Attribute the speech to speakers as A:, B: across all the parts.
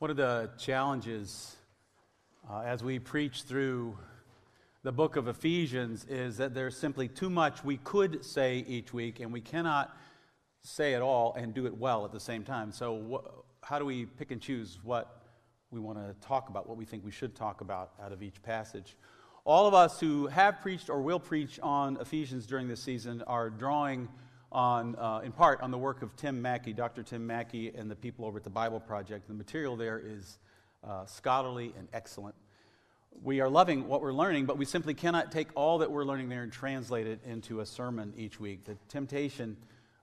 A: One of the challenges uh, as we preach through the book of Ephesians is that there's simply too much we could say each week, and we cannot say it all and do it well at the same time. So, wh- how do we pick and choose what we want to talk about, what we think we should talk about out of each passage? All of us who have preached or will preach on Ephesians during this season are drawing on, uh, in part, on the work of Tim Mackie, Dr. Tim Mackie, and the people over at the Bible Project. The material there is uh, scholarly and excellent. We are loving what we're learning, but we simply cannot take all that we're learning there and translate it into a sermon each week. The temptation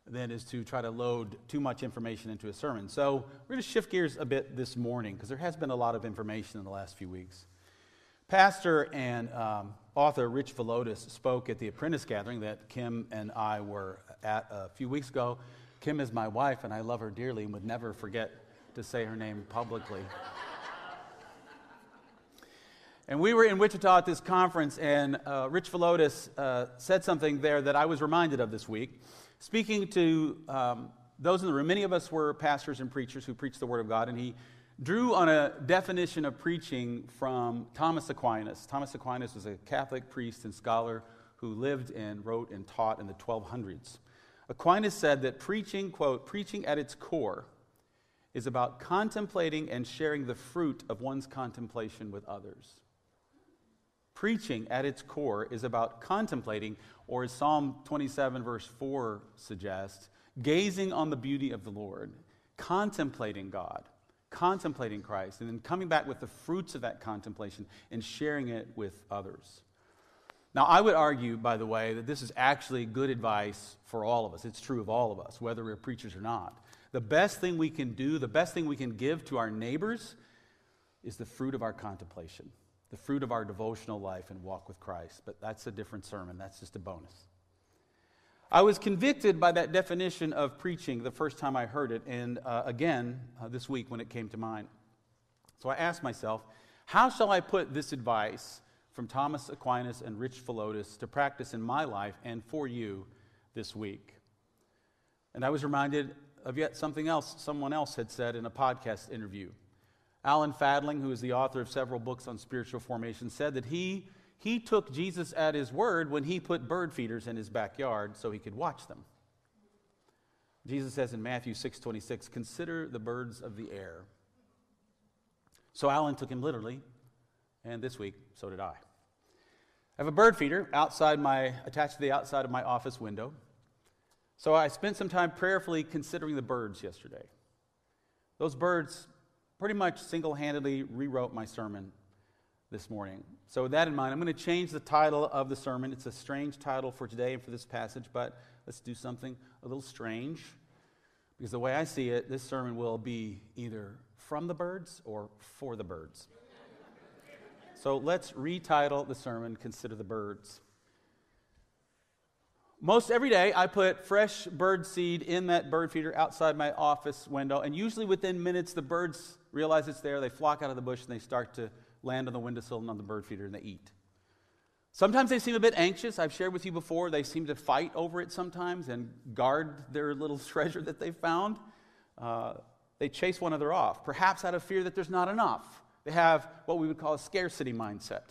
A: then is to try to load too much information into a sermon. So we're going to shift gears a bit this morning because there has been a lot of information in the last few weeks. Pastor and um, author Rich Villodas spoke at the apprentice gathering that Kim and I were at a few weeks ago. Kim is my wife, and I love her dearly and would never forget to say her name publicly. and we were in Wichita at this conference, and uh, Rich Villodas uh, said something there that I was reminded of this week. Speaking to um, those in the room, many of us were pastors and preachers who preach the Word of God, and he drew on a definition of preaching from Thomas Aquinas. Thomas Aquinas was a Catholic priest and scholar who lived and wrote and taught in the 1200s. Aquinas said that preaching, quote, preaching at its core is about contemplating and sharing the fruit of one's contemplation with others. Preaching at its core is about contemplating, or as Psalm 27, verse 4 suggests, gazing on the beauty of the Lord, contemplating God contemplating Christ, and then coming back with the fruits of that contemplation and sharing it with others. Now, I would argue, by the way, that this is actually good advice for all of us. It's true of all of us, whether we're preachers or not. The best thing we can do, the best thing we can give to our neighbors is the fruit of our contemplation, the fruit of our devotional life and walk with Christ. But that's a different sermon, that's just a bonus. I was convicted by that definition of preaching the first time I heard it, and uh, again uh, this week when it came to mind. So I asked myself, how shall I put this advice from Thomas Aquinas and Rich Villodas to practice in my life and for you this week? And I was reminded of yet something else someone else had said in a podcast interview. Alan Fadling, who is the author of several books on spiritual formation, said that he he took Jesus at his word when he put bird feeders in his backyard so he could watch them. Jesus says in Matthew 6:26, "Consider the birds of the air." So Alan took him literally, and this week so did I. I have a bird feeder outside my attached to the outside of my office window. So I spent some time prayerfully considering the birds yesterday. Those birds pretty much single-handedly rewrote my sermon this morning. So, with that in mind, I'm going to change the title of the sermon. It's a strange title for today and for this passage, but let's do something a little strange. Because the way I see it, this sermon will be either from the birds or for the birds. so, let's retitle the sermon Consider the Birds. Most every day, I put fresh bird seed in that bird feeder outside my office window, and usually within minutes, the birds realize it's there. They flock out of the bush and they start to land on the windowsill and on the bird feeder and they eat. Sometimes they seem a bit anxious. I've shared with you before, they seem to fight over it sometimes and guard their little treasure that they found. Uh, they chase one another off, perhaps out of fear that there's not enough. They have what we would call a scarcity mindset.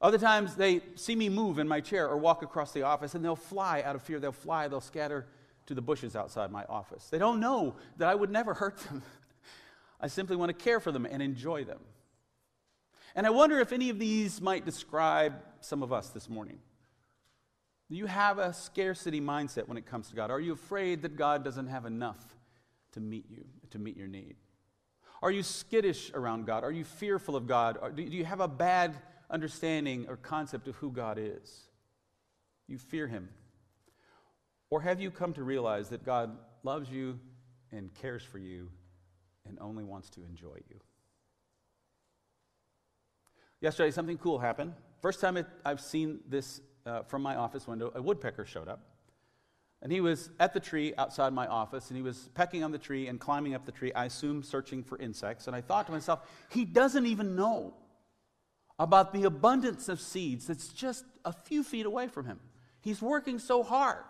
A: Other times they see me move in my chair or walk across the office and they'll fly out of fear. They'll fly, they'll scatter to the bushes outside my office. They don't know that I would never hurt them. I simply want to care for them and enjoy them. And I wonder if any of these might describe some of us this morning. Do you have a scarcity mindset when it comes to God? Are you afraid that God doesn't have enough to meet you, to meet your need? Are you skittish around God? Are you fearful of God? do you have a bad understanding or concept of who God is? You fear Him. Or have you come to realize that God loves you and cares for you and only wants to enjoy you? Yesterday, something cool happened. First time it, I've seen this uh, from my office window, a woodpecker showed up. And he was at the tree outside my office, and he was pecking on the tree and climbing up the tree, I assume searching for insects. And I thought to myself, he doesn't even know about the abundance of seeds that's just a few feet away from him. He's working so hard.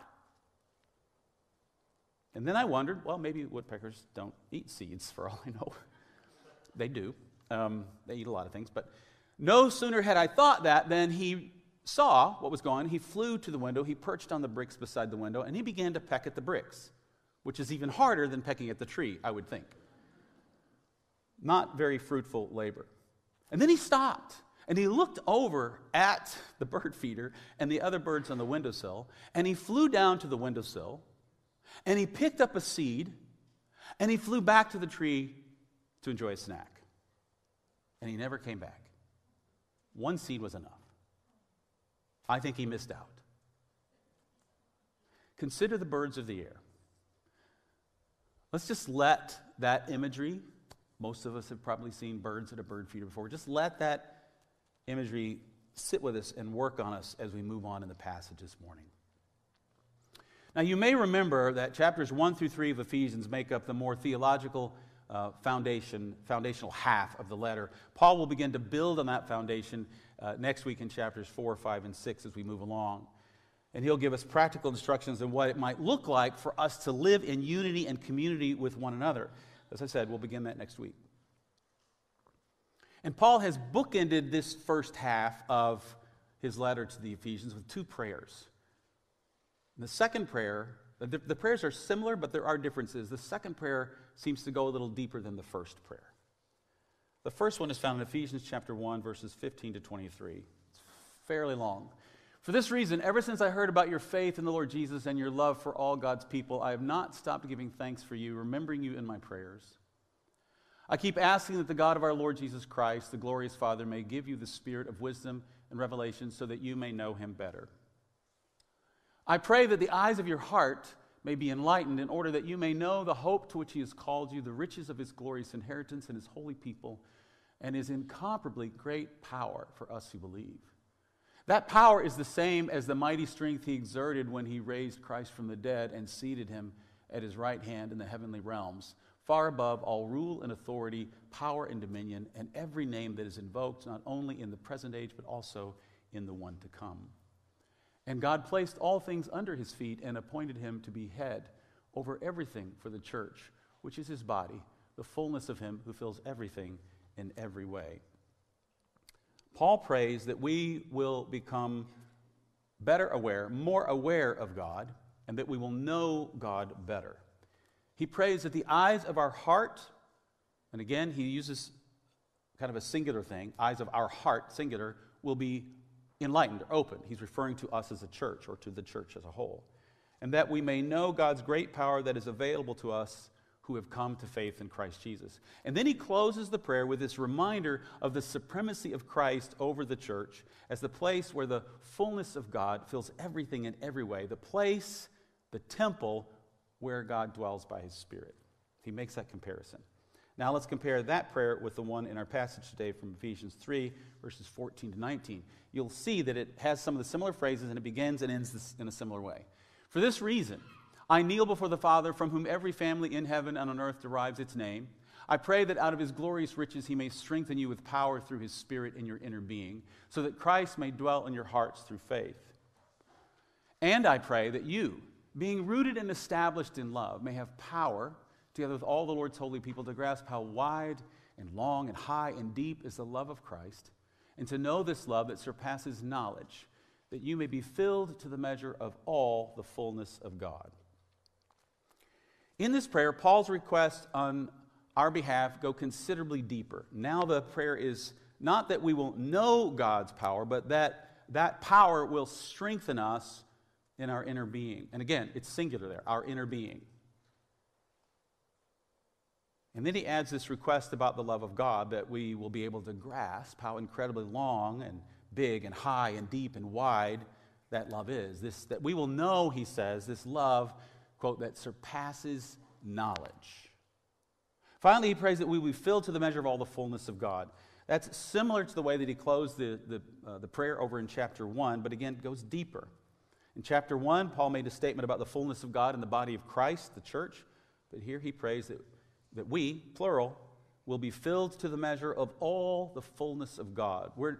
A: And then I wondered, well, maybe woodpeckers don't eat seeds for all I know. they do. Um, they eat a lot of things. But no sooner had I thought that than he saw what was going on. He flew to the window, he perched on the bricks beside the window, and he began to peck at the bricks, which is even harder than pecking at the tree, I would think. Not very fruitful labor. And then he stopped and he looked over at the bird feeder and the other birds on the windowsill, and he flew down to the windowsill and he picked up a seed and he flew back to the tree to enjoy a snack. And he never came back. One seed was enough. I think he missed out. Consider the birds of the air. Let's just let that imagery, most of us have probably seen birds at a bird feeder before, just let that imagery sit with us and work on us as we move on in the passage this morning. Now, you may remember that chapters 1 through 3 of Ephesians make up the more theological uh, foundation, foundational half of the letter. Paul will begin to build on that foundation uh, next week in chapters 4, 5, and 6 as we move along. And he'll give us practical instructions on what it might look like for us to live in unity and community with one another. As I said, we'll begin that next week. And Paul has bookended this first half of his letter to the Ephesians with two prayers. The second prayer, Uh, the, the, prayers are similar, but there are differences. The second prayer seems to go a little deeper than the first prayer. The first one is found in Ephesians chapter 1, verses 15 to 23. It's fairly long. For this reason, ever since I heard about your faith in the Lord Jesus and your love for all God's people, I have not stopped giving thanks for you, remembering you in my prayers. I keep asking that the God of our Lord Jesus Christ, the glorious Father, may give you the spirit of wisdom and revelation so that you may know him better. I pray that the eyes of your heart may be enlightened in order that you may know the hope to which he has called you, the riches of his glorious inheritance in his holy people, and his incomparably great power for us who believe. That power is the same as the mighty strength he exerted when he raised Christ from the dead and seated him at his right hand in the heavenly realms, far above all rule and authority, power and dominion, and every name that is invoked, not only in the present age, but also in the one to come. And God placed all things under his feet and appointed him to be head over everything for the church, which is his body, the fullness of him who fills everything in every way. Paul prays that we will become better aware, more aware of God, and that we will know God better. He prays that the eyes of our heart, and again, he uses kind of a singular thing, eyes of our heart, singular, will be enlightened or open. He's referring to us as a church or to the church as a whole. And that we may know God's great power that is available to us who have come to faith in Christ Jesus. And then he closes the prayer with this reminder of the supremacy of Christ over the church as the place where the fullness of God fills everything in every way, the place, the temple where God dwells by his Spirit. He makes that comparison. Now let's compare that prayer with the one in our passage today from Ephesians 3, verses 14 to 19. You'll see that it has some of the similar phrases and it begins and ends in a similar way. For this reason, I kneel before the Father, from whom every family in heaven and on earth derives its name. I pray that out of his glorious riches he may strengthen you with power through his Spirit in your inner being, so that Christ may dwell in your hearts through faith. And I pray that you, being rooted and established in love, may have power together with all the Lord's holy people, to grasp how wide and long and high and deep is the love of Christ, and to know this love that surpasses knowledge, that you may be filled to the measure of all the fullness of God. In this prayer, Paul's request on our behalf go considerably deeper. Now the prayer is not that we will know God's power, but that that power will strengthen us in our inner being. And again, it's singular there, our inner being. And then he adds this request about the love of God that we will be able to grasp how incredibly long and big and high and deep and wide that love is. This, that we will know, he says, this love, quote, that surpasses knowledge. Finally, he prays that we will be filled to the measure of all the fullness of God. That's similar to the way that he closed the, the, uh, the prayer over in chapter 1, but again, it goes deeper. In chapter 1, Paul made a statement about the fullness of God in the body of Christ, the church, but here he prays that that we, plural, will be filled to the measure of all the fullness of God. We're,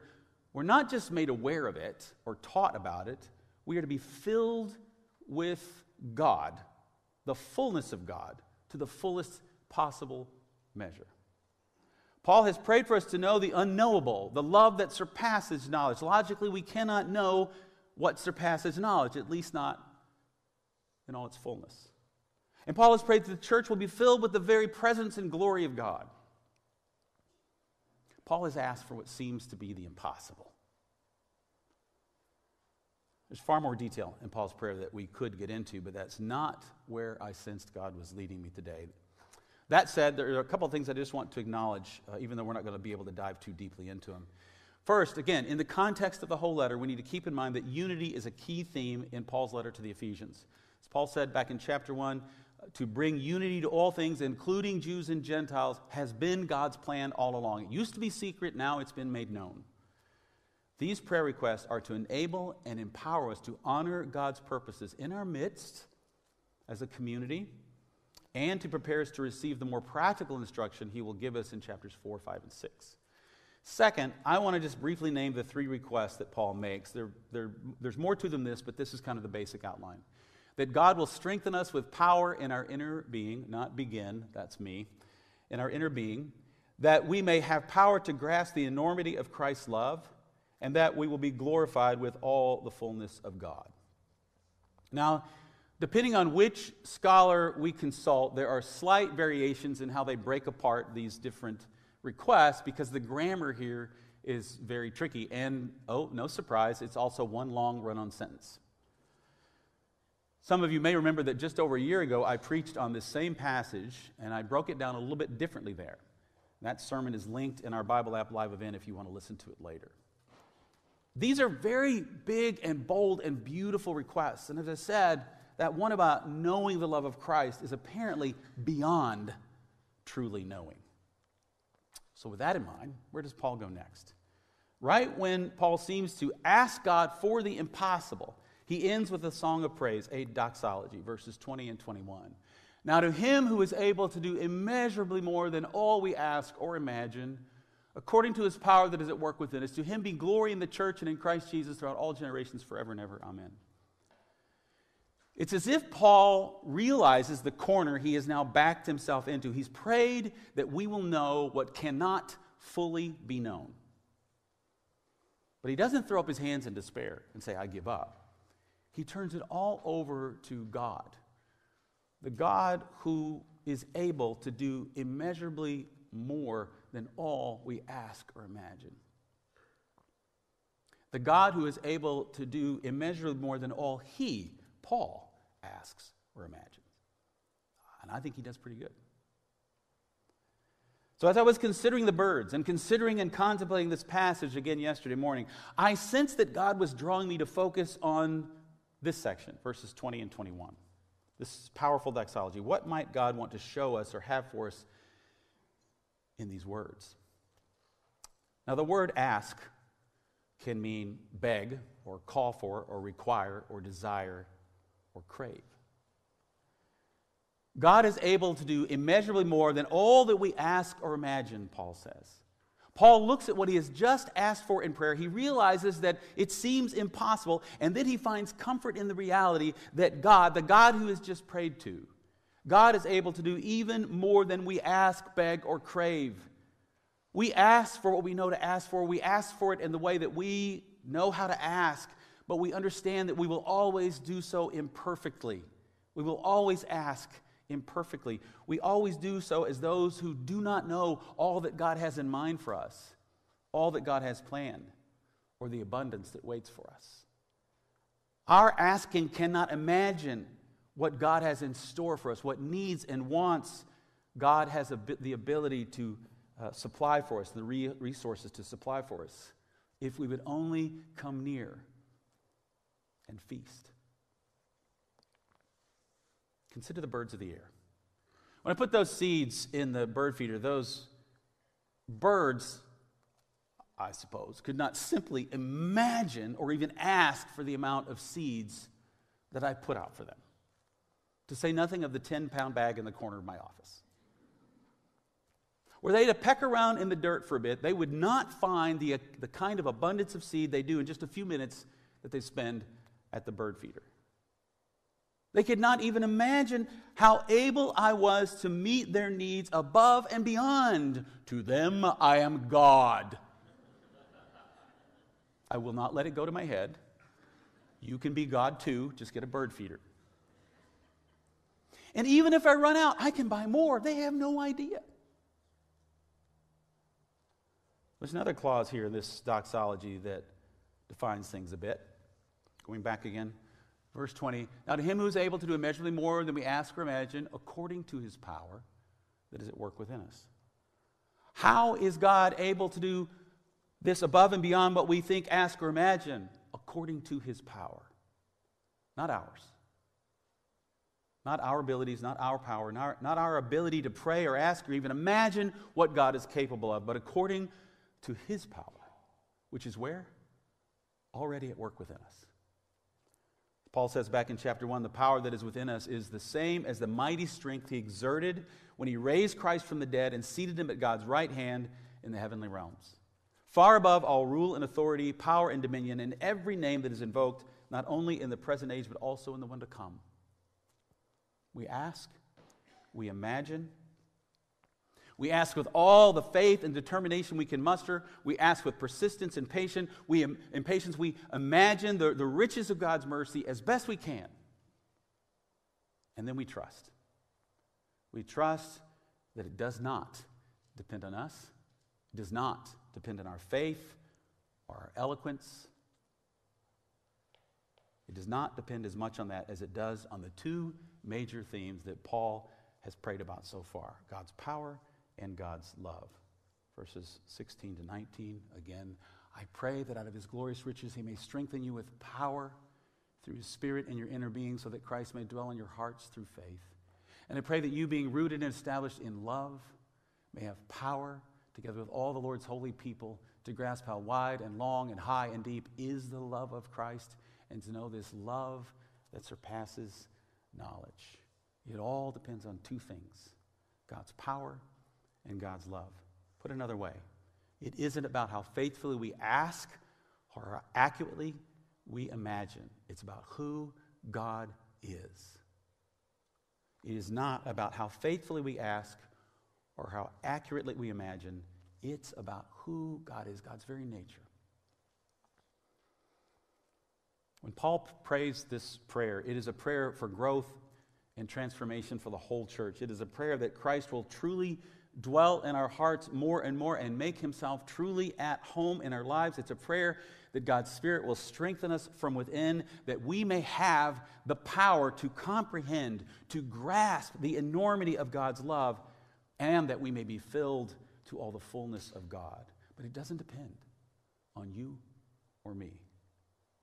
A: we're not just made aware of it or taught about it, we are to be filled with God, the fullness of God, to the fullest possible measure. Paul has prayed for us to know the unknowable, the love that surpasses knowledge. Logically, we cannot know what surpasses knowledge, at least not in all its fullness. And Paul has prayed that the church will be filled with the very presence and glory of God. Paul has asked for what seems to be the impossible. There's far more detail in Paul's prayer that we could get into, but that's not where I sensed God was leading me today. That said, there are a couple of things I just want to acknowledge, uh, even though we're not going to be able to dive too deeply into them. First, again, in the context of the whole letter, we need to keep in mind that unity is a key theme in Paul's letter to the Ephesians. As Paul said back in chapter 1, uh, to bring unity to all things, including Jews and Gentiles, has been God's plan all along. It used to be secret, now it's been made known. These prayer requests are to enable and empower us to honor God's purposes in our midst as a community and to prepare us to receive the more practical instruction he will give us in chapters 4, 5, and 6. Second, I want to just briefly name the three requests that Paul makes. There, there, there's more to them than this, but this is kind of the basic outline. That God will strengthen us with power in our inner being, not begin, that's me, in our inner being, that we may have power to grasp the enormity of Christ's love, and that we will be glorified with all the fullness of God. Now, Depending on which scholar we consult, there are slight variations in how they break apart these different requests because the grammar here is very tricky. And, oh, no surprise, it's also one long run on sentence. Some of you may remember that just over a year ago, I preached on this same passage, and I broke it down a little bit differently there. That sermon is linked in our Bible app live event if you want to listen to it later. These are very big and bold and beautiful requests. And as I said, that one about knowing the love of Christ is apparently beyond truly knowing. So, with that in mind, where does Paul go next? Right when Paul seems to ask God for the impossible, he ends with a song of praise, a doxology, verses 20 and 21. Now, to him who is able to do immeasurably more than all we ask or imagine, according to his power that is at work within us, to him be glory in the church and in Christ Jesus throughout all generations, forever and ever. Amen. It's as if Paul realizes the corner he has now backed himself into. He's prayed that we will know what cannot fully be known. But he doesn't throw up his hands in despair and say, I give up. He turns it all over to God, the God who is able to do immeasurably more than all we ask or imagine. The God who is able to do immeasurably more than all he Paul asks or imagines. And I think he does pretty good. So, as I was considering the birds and considering and contemplating this passage again yesterday morning, I sensed that God was drawing me to focus on this section, verses 20 and 21. This powerful doxology. What might God want to show us or have for us in these words? Now, the word ask can mean beg or call for or require or desire or crave. God is able to do immeasurably more than all that we ask or imagine, Paul says. Paul looks at what he has just asked for in prayer. He realizes that it seems impossible, and then he finds comfort in the reality that God, the God who has just prayed to, God is able to do even more than we ask, beg, or crave. We ask for what we know to ask for. We ask for it in the way that we know how to ask but we understand that we will always do so imperfectly. We will always ask imperfectly. We always do so as those who do not know all that God has in mind for us, all that God has planned, or the abundance that waits for us. Our asking cannot imagine what God has in store for us, what needs and wants God has the ability to uh, supply for us, the re- resources to supply for us, if we would only come near and feast. Consider the birds of the air. When I put those seeds in the bird feeder, those birds, I suppose, could not simply imagine or even ask for the amount of seeds that I put out for them, to say nothing of the 10 pound bag in the corner of my office. Were they to peck around in the dirt for a bit, they would not find the, the kind of abundance of seed they do in just a few minutes that they spend at the bird feeder. They could not even imagine how able I was to meet their needs above and beyond. To them, I am God. I will not let it go to my head. You can be God too, just get a bird feeder. And even if I run out, I can buy more. They have no idea. There's another clause here in this doxology that defines things a bit. Going back again, verse 20. Now, to him who is able to do immeasurably more than we ask or imagine, according to his power that is at work within us. How is God able to do this above and beyond what we think, ask, or imagine? According to his power, not ours. Not our abilities, not our power, not, not our ability to pray or ask or even imagine what God is capable of, but according to his power, which is where? Already at work within us. Paul says back in chapter 1 the power that is within us is the same as the mighty strength he exerted when he raised Christ from the dead and seated him at God's right hand in the heavenly realms. Far above all rule and authority, power and dominion, and every name that is invoked, not only in the present age, but also in the one to come. We ask, we imagine, we ask with all the faith and determination we can muster. We ask with persistence and patience. We, in patience, we imagine the, the riches of God's mercy as best we can. And then we trust. We trust that it does not depend on us, it does not depend on our faith or our eloquence. It does not depend as much on that as it does on the two major themes that Paul has prayed about so far God's power and God's love. Verses 16 to 19, again, I pray that out of his glorious riches he may strengthen you with power through his spirit in your inner being, so that Christ may dwell in your hearts through faith. And I pray that you, being rooted and established in love, may have power, together with all the Lord's holy people, to grasp how wide and long and high and deep is the love of Christ, and to know this love that surpasses knowledge. It all depends on two things God's power and God's love. Put another way, it isn't about how faithfully we ask or how accurately we imagine. It's about who God is. It is not about how faithfully we ask or how accurately we imagine. It's about who God is, God's very nature. When Paul prays this prayer, it is a prayer for growth and transformation for the whole church. It is a prayer that Christ will truly dwell in our hearts more and more and make himself truly at home in our lives. It's a prayer that God's Spirit will strengthen us from within, that we may have the power to comprehend, to grasp the enormity of God's love, and that we may be filled to all the fullness of God. But it doesn't depend on you or me,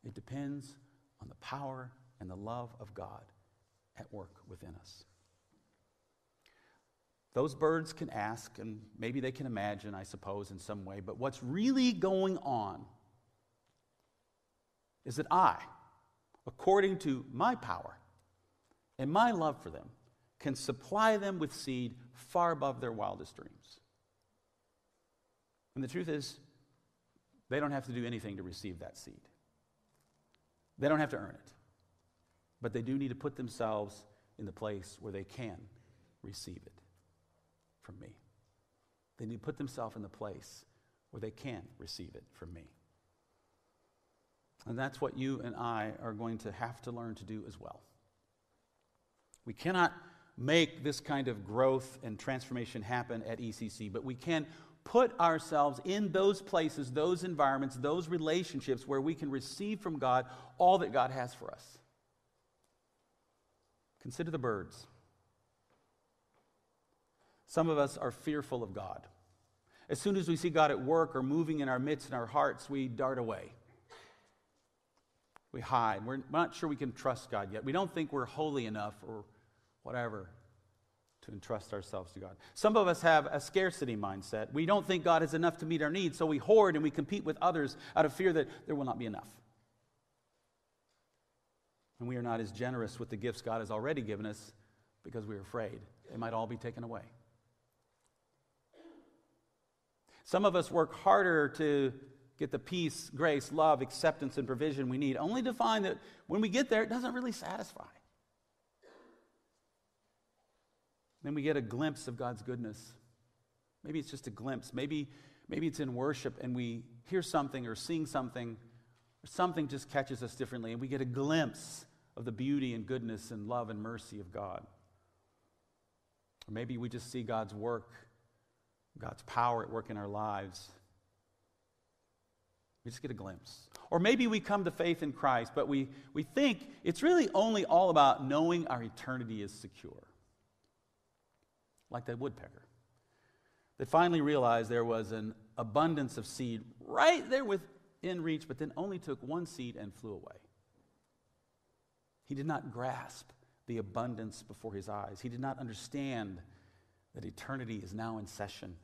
A: it depends on the power and the love of God at work within us. Those birds can ask, and maybe they can imagine, I suppose, in some way, but what's really going on is that I, according to my power and my love for them, can supply them with seed far above their wildest dreams. And the truth is, they don't have to do anything to receive that seed. They don't have to earn it. But they do need to put themselves in the place where they can receive it from me. They need to put themselves in the place where they can receive it from me. And that's what you and I are going to have to learn to do as well. We cannot make this kind of growth and transformation happen at ECC, but we can put ourselves in those places, those environments, those relationships where we can receive from God all that God has for us. Consider the birds. Some of us are fearful of God. As soon as we see God at work or moving in our midst in our hearts, we dart away. We hide. We're not sure we can trust God yet. We don't think we're holy enough or whatever to entrust ourselves to God. Some of us have a scarcity mindset. We don't think God is enough to meet our needs, so we hoard and we compete with others out of fear that there will not be enough. And we are not as generous with the gifts God has already given us because we're afraid they might all be taken away. Some of us work harder to get the peace, grace, love, acceptance, and provision we need, only to find that when we get there, it doesn't really satisfy. Then we get a glimpse of God's goodness. Maybe it's just a glimpse. Maybe, maybe it's in worship and we hear something or sing something, or something just catches us differently, and we get a glimpse of the beauty and goodness and love and mercy of God. Or maybe we just see God's work, God's power at work in our lives. We just get a glimpse. Or maybe we come to faith in Christ, but we, we think it's really only all about knowing our eternity is secure. Like that woodpecker that finally realized there was an abundance of seed right there within reach, but then only took one seed and flew away. He did not grasp the abundance before his eyes. He did not understand that eternity is now in session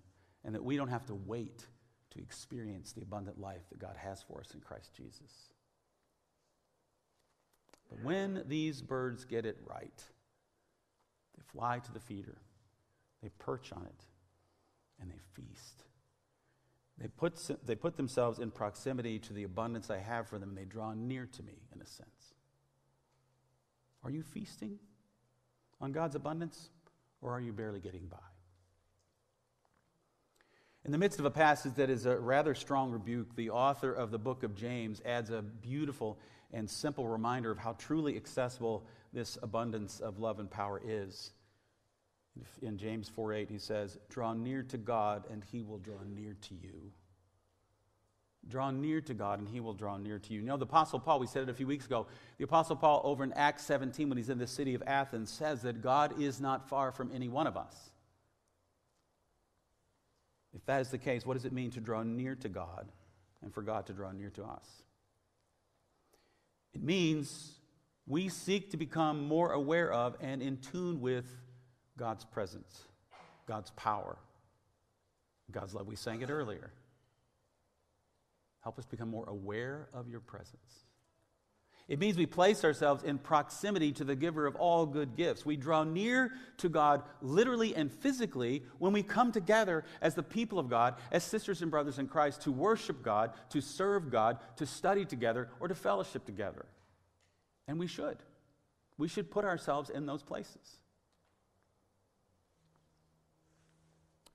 A: and that we don't have to wait to experience the abundant life that God has for us in Christ Jesus. But when these birds get it right, they fly to the feeder, they perch on it, and they feast. They put, they put themselves in proximity to the abundance I have for them, and they draw near to me, in a sense. Are you feasting on God's abundance, or are you barely getting by? In the midst of a passage that is a rather strong rebuke, the author of the book of James adds a beautiful and simple reminder of how truly accessible this abundance of love and power is. In James 4 8, he says, Draw near to God, and he will draw near to you. Draw near to God, and he will draw near to you. You know, the Apostle Paul, we said it a few weeks ago, the Apostle Paul over in Acts 17, when he's in the city of Athens, says that God is not far from any one of us. If that is the case, what does it mean to draw near to God and for God to draw near to us? It means we seek to become more aware of and in tune with God's presence, God's power, God's love. We sang it earlier. Help us become more aware of your presence. It means we place ourselves in proximity to the giver of all good gifts. We draw near to God literally and physically when we come together as the people of God, as sisters and brothers in Christ, to worship God, to serve God, to study together, or to fellowship together. And we should. We should put ourselves in those places.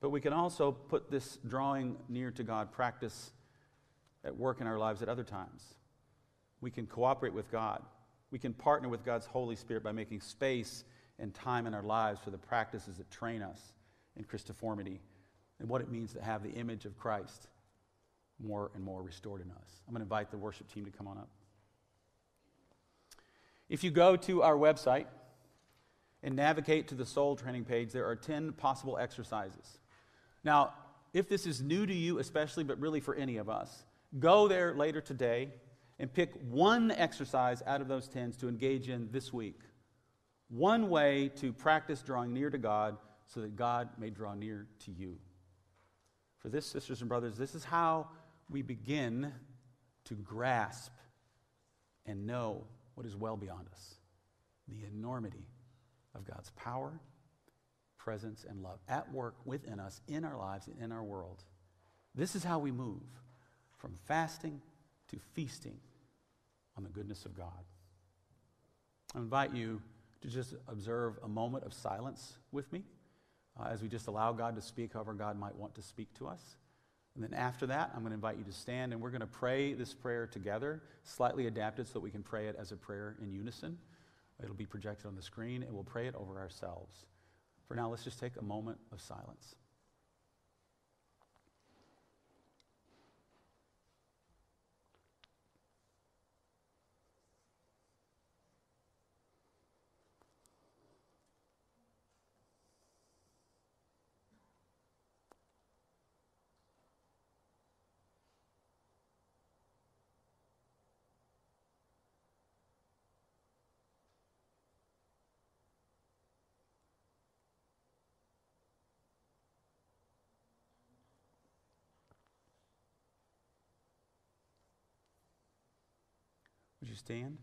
A: But we can also put this drawing near to God practice at work in our lives at other times. We can cooperate with God. We can partner with God's Holy Spirit by making space and time in our lives for the practices that train us in Christiformity and what it means to have the image of Christ more and more restored in us. I'm going to invite the worship team to come on up. If you go to our website and navigate to the soul training page, there are 10 possible exercises. Now, if this is new to you, especially, but really for any of us, go there later today and pick one exercise out of those 10s to engage in this week. One way to practice drawing near to God so that God may draw near to you. For this, sisters and brothers, this is how we begin to grasp and know what is well beyond us the enormity of God's power, presence, and love at work within us, in our lives, and in our world. This is how we move from fasting to feasting on the goodness of God. I invite you to just observe a moment of silence with me uh, as we just allow God to speak however God might want to speak to us. And then after that, I'm going to invite you to stand and we're going to pray this prayer together, slightly adapted so that we can pray it as a prayer in unison. It'll be projected on the screen and we'll pray it over ourselves. For now, let's just take a moment of silence. Would you stand?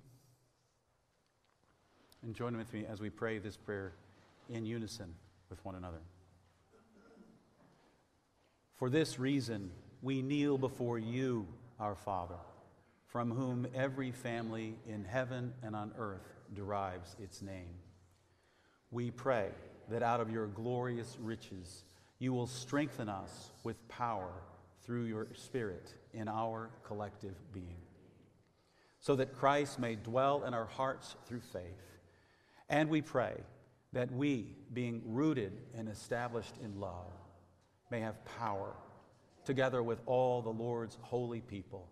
A: And join with me as we pray this prayer in unison with one another. For this reason, we kneel before you, our Father, from whom every family in heaven and on earth derives its name. We pray that out of your glorious riches you will strengthen us with power through your Spirit in our collective being, so that Christ may dwell in our hearts through faith. And we pray that we, being rooted and established in love, may have power, together with all the Lord's holy people,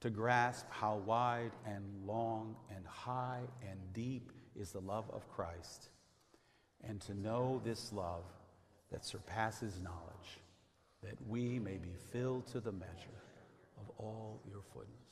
A: to grasp how wide and long and high and deep is the love of Christ, and to know this love that surpasses knowledge, that we may be filled to the measure of all your fullness.